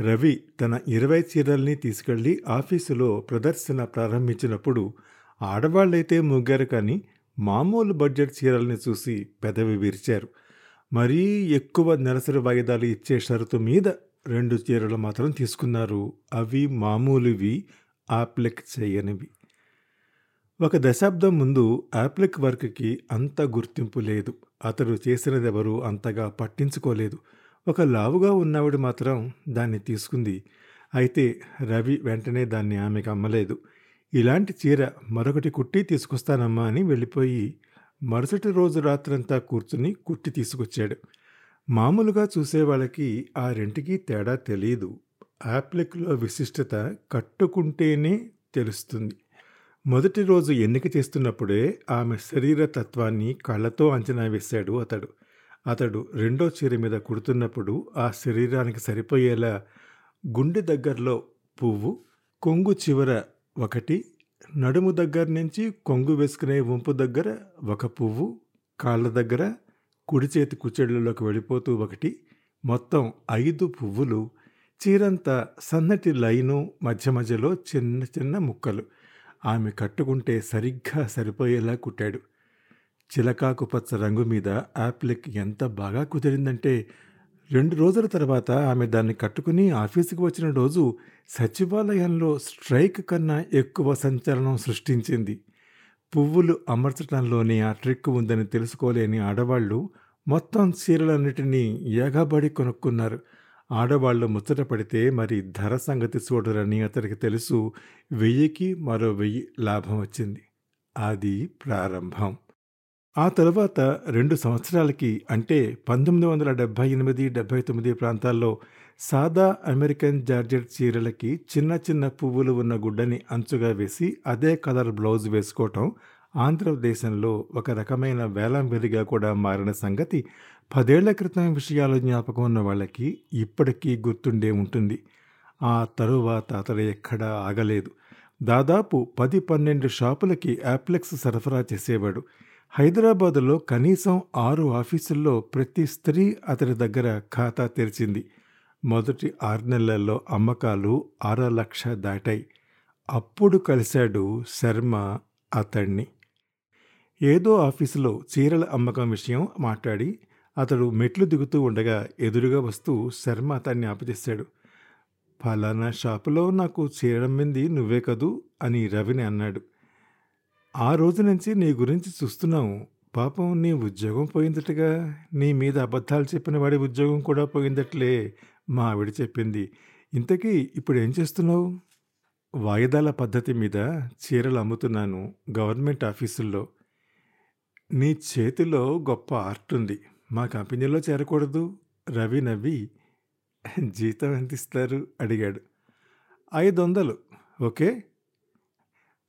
రవి తన ఇరవై చీరల్ని తీసుకెళ్ళి ఆఫీసులో ప్రదర్శన ప్రారంభించినప్పుడు ఆడవాళ్ళైతే ముగ్గారు కానీ మామూలు బడ్జెట్ చీరల్ని చూసి పెదవి విరిచారు. మరీ ఎక్కువ నెలసరి వాయిదాలు ఇచ్చే షరతు మీద రెండు చీరలు మాత్రం తీసుకున్నారు. అవి మామూలువి ఆప్లిక్ చేయనివి. ఒక దశాబ్దం ముందు ఆప్లిక్ వర్క్కి అంత గుర్తింపు లేదు. అతడు చేసినదెవరూ అంతగా పట్టించుకోలేదు. ఒక లావుగా ఉన్నవిడు మాత్రం దాన్ని తీసుకుంది. అయితే రవి వెంటనే దాన్ని ఆమెకు అమ్మలేదు. ఇలాంటి చీర మరొకటి కుట్టి తీసుకొస్తానమ్మా అని వెళ్ళిపోయి మరుసటి రోజు రాత్రంతా కూర్చుని కుట్టి తీసుకొచ్చాడు. మామూలుగా చూసేవాళ్ళకి ఆ రెంటికి తేడా తెలియదు యాప్లిక్లో విశిష్టత కట్టుకుంటేనే తెలుస్తుంది. మొదటి రోజు ఎన్నిక చేస్తున్నప్పుడే ఆమె శరీర తత్వాన్ని కళ్ళతో అంచనా వేశాడు అతడు. అతడు రెండో చీర మీద కుడుతున్నప్పుడు ఆ శరీరానికి సరిపోయేలా గుండె దగ్గరలో పువ్వు కొంగు చివర ఒకటి నడుము దగ్గర నుంచి కొంగు వేసుకునే వంపు దగ్గర ఒక పువ్వు కాళ్ళ దగ్గర కుడి చేతి కుచ్చెళ్ళలోకి వెళ్ళిపోతూ ఒకటి మొత్తం ఐదు పువ్వులు చీరంతా సన్నటి లైను మధ్య మధ్యలో చిన్న చిన్న ముక్కలు. ఆమె కట్టుకుంటే సరిగ్గా సరిపోయేలా కుట్టాడు. చిలకాకు పచ్చ రంగు మీద యాప్లిక్ ఎంత బాగా కుదిరిందంటే రెండు రోజుల తర్వాత ఆమె దాన్ని కట్టుకుని ఆఫీసుకి వచ్చిన రోజు సచివాలయంలో స్ట్రైక్ కన్నా ఎక్కువ సంచలనం సృష్టించింది. పువ్వులు అమర్చడంలోనే ఆ ట్రిక్ ఉందని తెలుసుకోలేని ఆడవాళ్ళు మొత్తం చీరలన్నిటినీ ఏగబడి కొనుక్కున్నారు. ఆడవాళ్ళు ముచ్చట పడితే మరి ధర సంగతి చూడరని అతనికి తెలుసు వెయ్యికి మరో వెయ్యి లాభం వచ్చింది. అది ప్రారంభం. ఆ తరువాత రెండు సంవత్సరాలకి అంటే పంతొమ్మిది వందల డెబ్భై ఎనిమిది డెబ్భై తొమ్మిది ప్రాంతాల్లో సాదా అమెరికన్ జార్జెట్ చీరలకి చిన్న చిన్న పువ్వులు ఉన్న గుడ్డని అంచుగా వేసి అదే కలర్ బ్లౌజ్ వేసుకోవటం ఆంధ్రదేశంలో ఒక రకమైన వేలం వెలిగా కూడా మారిన సంగతి పదేళ్ళ క్రితం విషయాలు జ్ఞాపకం ఉన్న వాళ్ళకి ఇప్పటికీ గుర్తుండే ఉంటుంది. ఆ తరువాత అతడు ఎక్కడా ఆగలేదు. దాదాపు పది పన్నెండు షాపులకి యాప్లెక్స్ సరఫరా చేసేవాడు. హైదరాబాదులో కనీసం ఆరు ఆఫీసుల్లో ప్రతి స్త్రీ అతని దగ్గర ఖాతా తెరిచింది. మొదటి ఆరు నెలల్లో అమ్మకాలు అర లక్ష దాటాయి. అప్పుడు కలిశాడు శర్మ అతన్ని ఏదో ఆఫీసులో చీరల అమ్మకం విషయం మాట్లాడి అతడు మెట్లు దిగుతూ ఉండగా ఎదురుగా వస్తూ శర్మ అతన్ని ఆపచేశాడు ఫలానా షాపులో నాకు చీరడం మింది నువ్వే కదూ అని రవిని అన్నాడు. ఆ రోజు నుంచి నీ గురించి చూస్తున్నాము పాపం నీ ఉద్యోగం పోయిందటగా. నీ మీద అబద్ధాలు చెప్పిన వాడి ఉద్యోగం కూడా పోయిందట్లే మా ఆవిడ చెప్పింది. ఇంతకీ ఇప్పుడు ఏం చేస్తున్నావు? వాయిదాల పద్ధతి మీద చీరలు అమ్ముతున్నాను గవర్నమెంట్ ఆఫీసుల్లో. నీ చేతిలో గొప్ప ఆర్ట్ ఉంది. మా కంపెనీలో చేరకూడదు. రవి నవ్వి జీతం ఎంత ఇస్తారు అడిగాడు. ఐదు వందలు ఓకే.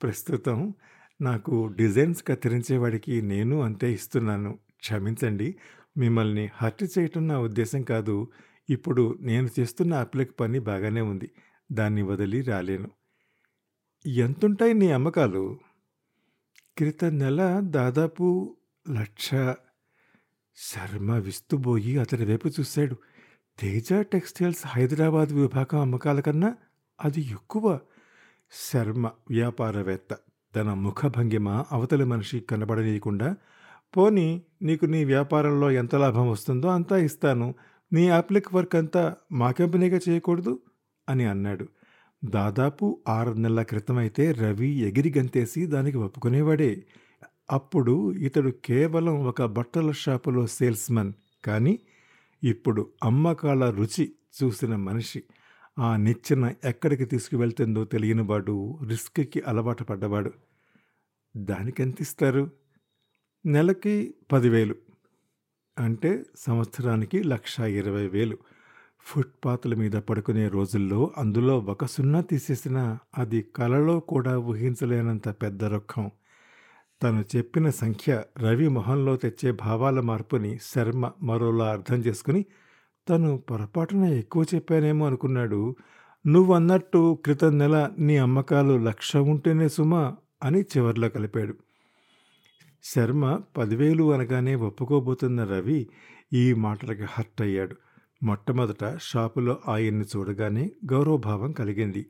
ప్రస్తుతం నాకు డిజైన్స్ కత్తిరించేవాడికి నేను అంతే ఇస్తున్నాను. క్షమించండి. మిమ్మల్ని హర్ట్ చేయటం నా ఉద్దేశం కాదు. ఇప్పుడు నేను చేస్తున్న అప్లిక్ పని బాగానే ఉంది. దాన్ని వదిలి రాలేను. ఎంతుంటాయి నీ అమ్మకాలు? క్రితం నెల దాదాపు లక్ష. శర్మ విస్తుబోయి అతడి వైపు చూశాడు. తేజ టెక్స్టైల్స్ హైదరాబాద్ విభాగం అమ్మకాల కన్నా అది ఎక్కువ. శర్మ వ్యాపారవేత్త. తన ముఖభంగిమ అవతలి మనిషి కనబడనీయకుండా పోనీ నీకు నీ వ్యాపారంలో ఎంత లాభం వస్తుందో అంతా ఇస్తాను. నీ అప్లిక్ వర్క్ అంతా మా కంపెనీగా చేయకూడదు? అని అన్నాడు. దాదాపు ఆరు నెలల క్రితమైతే రవి ఎగిరి గంతేసి దానికి ఒప్పుకునేవాడే. అప్పుడు ఇతడు కేవలం ఒక బట్టల షాపులో సేల్స్మన్ కానీ ఇప్పుడు అమ్మకాల రుచి చూసిన మనిషి. ఆ నిచ్చెన ఎక్కడికి తీసుకువెళ్తుందో తెలియనివాడు రిస్క్కి అలవాటు పడ్డవాడు. దానికెంత ఇస్తారు? నెలకి పదివేలు. అంటే సంవత్సరానికి లక్ష ఇరవై వేలు. ఫుట్పాత్ల మీద పడుకునే రోజుల్లో అందులో ఒక సున్నా తీసేసినా అది కలలో కూడా ఊహించలేనంత పెద్ద రొక్కం. తను చెప్పిన సంఖ్య రవి మొహంలో తెచ్చే భావాల మార్పుని శర్మ మరోలా అర్థం చేసుకుని తను పొరపాటున ఎక్కువ చెప్పానేమో అనుకున్నాడు. నువ్వన్నట్టు క్రితం నెల నీ అమ్మకాలు లక్ష ఉంటేనే సుమా అని చివర్లో కలిపాడు. శర్మ పదివేలు అనగానే ఒప్పుకోబోతున్న రవి ఈ మాటలకి హర్ట్ అయ్యాడు మొట్టమొదట షాపులో ఆయన్ని చూడగానే గౌరవభావం కలిగింది.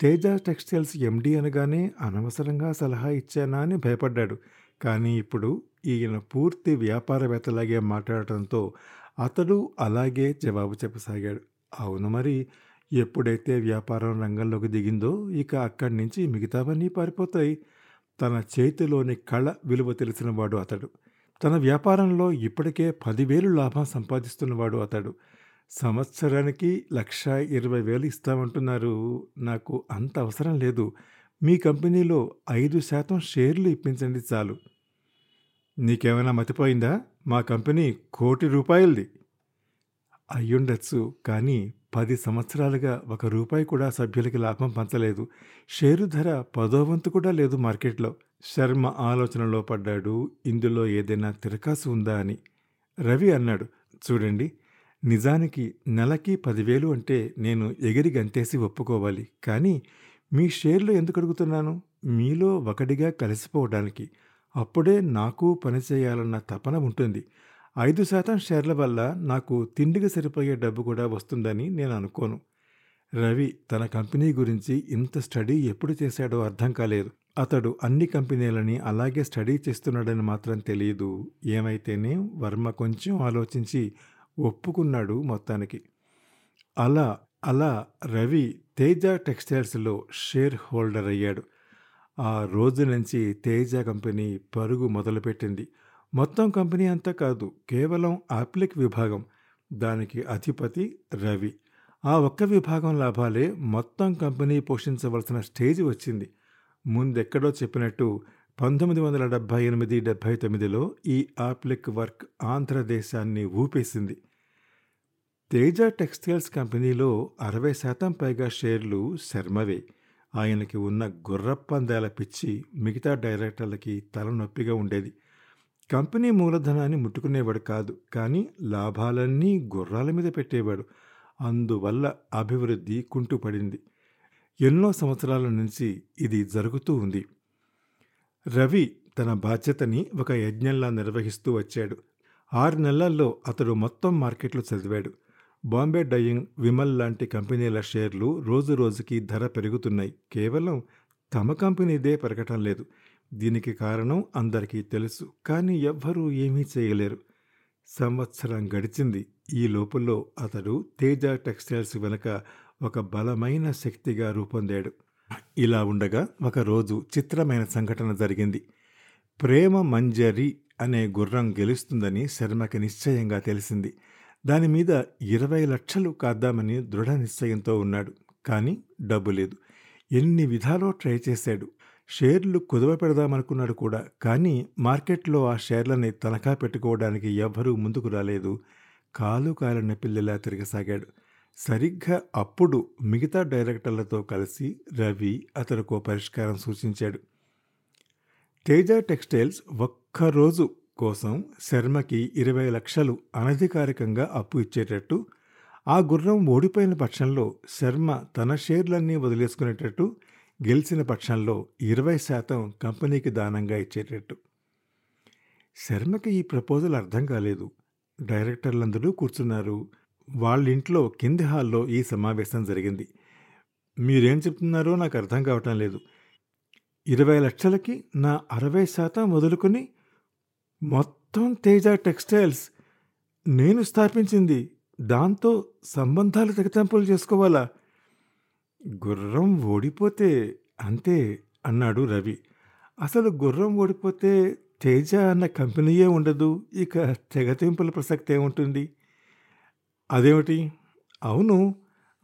తేజ టెక్స్టైల్స్ ఎండి అనగానే అనవసరంగా సలహా ఇచ్చానా అని భయపడ్డాడు. కానీ ఇప్పుడు ఈయన పూర్తి వ్యాపారవేత్తలాగే మాట్లాడటంతో అతడు అలాగే జవాబు చెప్పసాగాడు. అవును మరి ఎప్పుడైతే వ్యాపారం రంగంలోకి దిగిందో ఇక అక్కడి నుంచి మిగతావన్నీ పారిపోతాయి. తన చేతిలోని కళ విలువ తెలిసినవాడు అతడు. తన వ్యాపారంలో ఇప్పటికే పదివేలు లాభం సంపాదిస్తున్నవాడు అతడు. సంవత్సరానికి లక్ష ఇరవై వేలు ఇస్తామంటున్నారు. నాకు అంత అవసరం లేదు. మీ కంపెనీలో ఐదు శాతం షేర్లు ఇప్పించండి చాలు. నీకేమైనా మతిపోయిందా? మా కంపెనీ కోటి రూపాయలది. అయ్యుండొచ్చు కానీ పది సంవత్సరాలుగా ఒక రూపాయి కూడా సభ్యులకి లాభం పంచలేదు. షేరు ధర పదోవంతు కూడా లేదు మార్కెట్లో. శర్మ ఆలోచనలో పడ్డాడు ఇందులో ఏదైనా తిరకాసు ఉందా అని. రవి అన్నాడు చూడండి నిజానికి నెలకి పదివేలు అంటే నేను ఎగిరి గంతేసి ఒప్పుకోవాలి. కానీ మీ షేర్లు ఎందుకు అడుగుతున్నాను? మీలో ఒకటిగా కలిసిపోవడానికి. అప్పుడే నాకు పనిచేయాలన్న తపన ఉంటుంది. ఐదు శాతం షేర్ల వల్ల నాకు తిండికి సరిపోయే డబ్బు కూడా వస్తుందని నేను అనుకోను. రవి తన కంపెనీ గురించి ఇంత స్టడీ ఎప్పుడు చేశాడో అర్థం కాలేదు. అతడు అన్ని కంపెనీలని అలాగే స్టడీ చేస్తున్నాడని మాత్రం తెలియదు. ఏమైతేనే వర్మ కొంచెం ఆలోచించి ఒప్పుకున్నాడు మొత్తానికి. అలా అలా రవి తేజ టెక్స్టైల్స్లో షేర్ హోల్డర్ అయ్యాడు. ఆ రోజు నుంచి తేజ కంపెనీ పరుగు మొదలుపెట్టింది. మొత్తం కంపెనీ అంతా కాదు కేవలం ఆప్లిక్ విభాగం. దానికి అధిపతి రవి. ఆ ఒక్క విభాగం లాభాలే మొత్తం కంపెనీ పోషించవలసిన స్టేజ్ వచ్చింది. ముందెక్కడో చెప్పినట్టు పంతొమ్మిది వందల డెబ్భై ఎనిమిది డెబ్భై తొమ్మిదిలో ఈ ఆప్లిక్ వర్క్ ఆంధ్రదేశాన్ని ఊపేసింది. తేజ టెక్స్టైల్స్ కంపెనీలో అరవై శాతం పైగా షేర్లు శర్మవే. ఆయనకి ఉన్న గుర్రప్పందాల పిచ్చి మిగతా డైరెక్టర్లకి తలనొప్పిగా ఉండేది. కంపెనీ మూలధనాన్ని ముట్టుకునేవాడు కాదు కానీ లాభాలన్నీ గుర్రాల మీద పెట్టేవాడు. అందువల్ల అభివృద్ధి కుంటుపడింది. ఎన్నో సంవత్సరాల నుంచి ఇది జరుగుతూ ఉంది. రవి తన బాధ్యతని ఒక యజ్ఞంలా నిర్వహిస్తూ వచ్చాడు. ఆరు నెలల్లో అతడు మొత్తం మార్కెట్లు చదివాడు. బాంబే డయింగ్ విమల్ లాంటి కంపెనీల షేర్లు రోజు రోజుకి ధర పెరుగుతున్నాయి. కేవలం తమ కంపెనీదే పెరగటం లేదు. దీనికి కారణం అందరికీ తెలుసు కానీ ఎవ్వరూ ఏమీ చేయలేరు. సంవత్సరం గడిచింది. ఈ లోపల్లో అతడు తేజ టెక్స్టైల్స్ వెనుక ఒక బలమైన శక్తిగా రూపొందాడు. ఇలా ఉండగా ఒకరోజు చిత్రమైన సంఘటన జరిగింది. ప్రేమ మంజరి అనే గుర్రం గెలుస్తుందని శర్మకి నిశ్చయంగా తెలిసింది. దాని మీద ఇరవై లక్షలు కాద్దామని దృఢ నిశ్చయంతో ఉన్నాడు. కానీ డబ్బు లేదు. ఎన్ని విధాలో ట్రై చేశాడు. షేర్లు కుదవ పెడదామనుకున్నాడు కూడా. కానీ మార్కెట్లో ఆ షేర్లని తనఖా పెట్టుకోవడానికి ఎవ్వరూ ముందుకు రాలేదు. కాలు కాలిన పిల్లలా తిరగసాగాడు. సరిగ్గా అప్పుడు మిగతా డైరెక్టర్లతో కలిసి రవి అతనికో పరిష్కారం సూచించాడు. తేజ టెక్స్టైల్స్ ఒక్కరోజు కోసం శర్మకి ఇరవై లక్షలు అనధికారికంగా అప్పు ఇచ్చేటట్టు ఆ గుర్రం ఓడిపోయిన పక్షంలో శర్మ తన షేర్లన్నీ వదిలేసుకునేటట్టు గెలిచిన పక్షంలో ఇరవై శాతం కంపెనీకి దానంగా ఇచ్చేటట్టు. శర్మకి ఈ ప్రపోజల్ అర్థం కాలేదు. డైరెక్టర్లందరూ కూర్చున్నారు. వాళ్ళ ఇంట్లో కింది హాల్లో ఈ సమావేశం జరిగింది. మీరేం చెప్తున్నారో నాకు అర్థం కావటం లేదు. ఇరవై లక్షలకి నా అరవై శాతం వదులుకుని మొత్తం తేజ టెక్స్టైల్స్. నేను స్థాపించింది దాంతో సంబంధాలు తెగతెంపులు చేసుకోవాలా? గుర్రం ఓడిపోతే అంతే అన్నాడు రవి. అసలు గుర్రం ఓడిపోతే తేజ అన్న కంపెనీయే ఉండదు ఇక తెగతింపుల ప్రసక్తి ఏముంటుంది అదేమిటి? అవును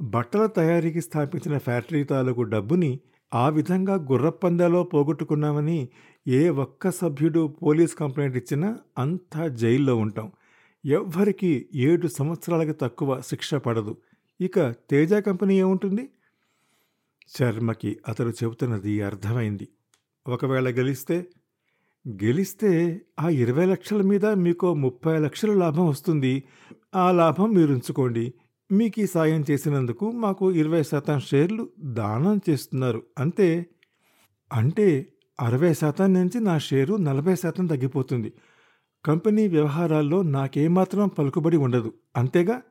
బట్టల తయారీకి స్థాపించిన ఫ్యాక్టరీ తాలూకు డబ్బుని ఆ విధంగా గుర్రపందాలో పోగొట్టుకున్నామని ఏ ఒక్క సభ్యుడు పోలీస్ కంప్లైంట్ ఇచ్చినా అంతా జైల్లో ఉంటాం. ఎవ్వరికి ఏడు సంవత్సరాలకి తక్కువ శిక్ష పడదు. ఇక తేజ కంపెనీ ఏముంటుంది? శర్మకి అతడు చెబుతున్నది అర్థమైంది. ఒకవేళ గెలిస్తే గెలిస్తే ఆ ఇరవై లక్షల మీద మీకు ముప్పై లక్షల లాభం వస్తుంది. ఆ లాభం మీరు ఉంచుకోండి. మీకు ఈ సాయం చేసినందుకు మాకు ఇరవై శాతం షేర్లు దానం చేస్తున్నారు. అంతే. అంటే అరవై శాతం నుంచి నా షేరు నలభై శాతం తగ్గిపోతుంది. కంపెనీ వ్యవహారాల్లో నాకేమాత్రం పలుకుబడి ఉండదు. అంతేగా?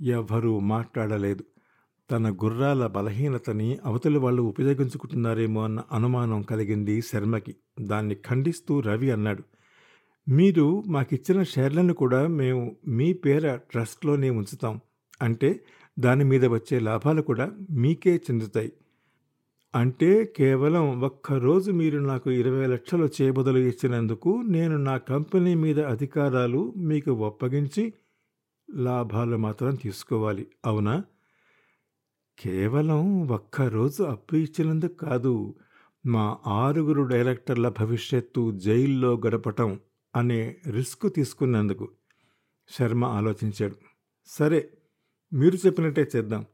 ఎవ్వరూ మాట్లాడలేదు. తన గుర్రాల బలహీనతని అవతలి వాళ్ళు ఉపయోగించుకుంటున్నారేమో అన్న అనుమానం కలిగింది శర్మకి. దాన్ని ఖండిస్తూ రవి అన్నాడు. మీరు మాకిచ్చిన షేర్లను కూడా మేము మీ పేర ట్రస్ట్లోనే ఉంచుతాం. అంటే దాని మీద వచ్చే లాభాలు కూడా మీకే చెందుతాయి. అంటే కేవలం ఒక్కరోజు మీరు నాకు ఇరవై లక్షలు చేయబదులు ఇచ్చినందుకు నేను నా కంపెనీ మీద అధికారాలు మీకు ఒప్పగించి లాభాలు మాత్రం తీసుకోవాలి. అవునా? కేవలం ఒక్కరోజు అప్పు ఇచ్చినందుకు కాదు మా ఆరుగురు డైరెక్టర్ల భవిష్యత్తు జైల్లో గడపటం అనే రిస్క్ తీసుకున్నందుకు శర్మ ఆలోచించాడు. సరే మీరు చెప్పినట్టే చేద్దాం.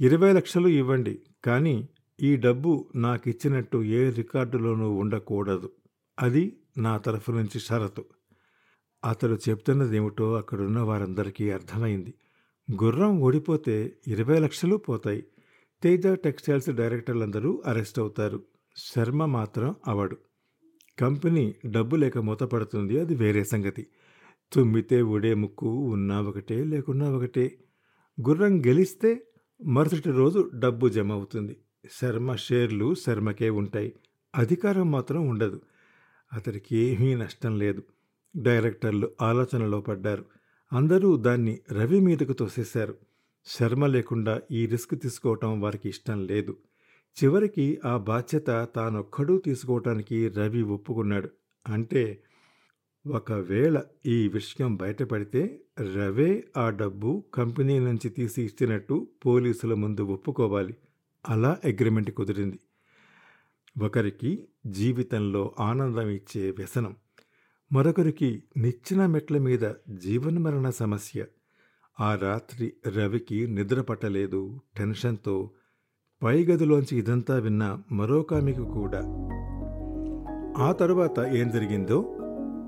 ఇరవై లక్షలు ఇవ్వండి. కానీ ఈ డబ్బు నాకు ఇచ్చినట్టు ఏ రికార్డులోనూ ఉండకూడదు. అది నా తరఫు నుంచి షరతు. అతడు చెప్తున్నదేమిటో అక్కడున్న వారందరికీ అర్థమైంది. గుర్రం ఓడిపోతే ఇరవై లక్షలు పోతాయి. తేజ టెక్స్టైల్స్ డైరెక్టర్లందరూ అరెస్ట్ అవుతారు. శర్మ మాత్రం అవడు. కంపెనీ డబ్బు లేక మూతపడుతుంది. అది వేరే సంగతి. తుమ్మితే ఉడే ముక్కు ఉన్నా ఒకటే లేకున్నా ఒకటే. గుర్రం గెలిస్తే మరుసటి రోజు డబ్బు జమ అవుతుంది. శర్మ షేర్లు శర్మకే ఉంటాయి. అధికారం మాత్రం ఉండదు. అతడికి ఏమీ నష్టం లేదు. డైరెక్టర్లు ఆలోచనలో పడ్డారు. అందరూ దాన్ని రవి మీదకు తోసేశారు. శర్మ లేకుండా ఈ రిస్క్ తీసుకోవటం వారికి ఇష్టం లేదు. చివరికి ఆ బాధ్యత తానొక్కడూ తీసుకోవటానికి రవి ఒప్పుకున్నాడు. అంటే ఒకవేళ ఈ విషయం బయటపడితే రవే ఆ డబ్బు కంపెనీ నుంచి తీసి ఇచ్చినట్టు పోలీసుల ముందు ఒప్పుకోవాలి. అలా అగ్రిమెంట్ కుదిరింది. ఒకరికి జీవితంలో ఆనందం ఇచ్చే వ్యసనం మరొకరికి నిచ్చిన మెట్ల మీద జీవనమరణ సమస్య. ఆ రాత్రి రవికి నిద్ర పట్టలేదు టెన్షన్తో పై గదిలోంచి ఇదంతా విన్న మరోకామికి కూడా. ఆ తరువాత ఏం జరిగిందో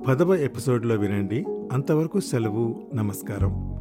పదవ ఎపిసోడ్లో వినండి. అంతవరకు సెలవు నమస్కారం.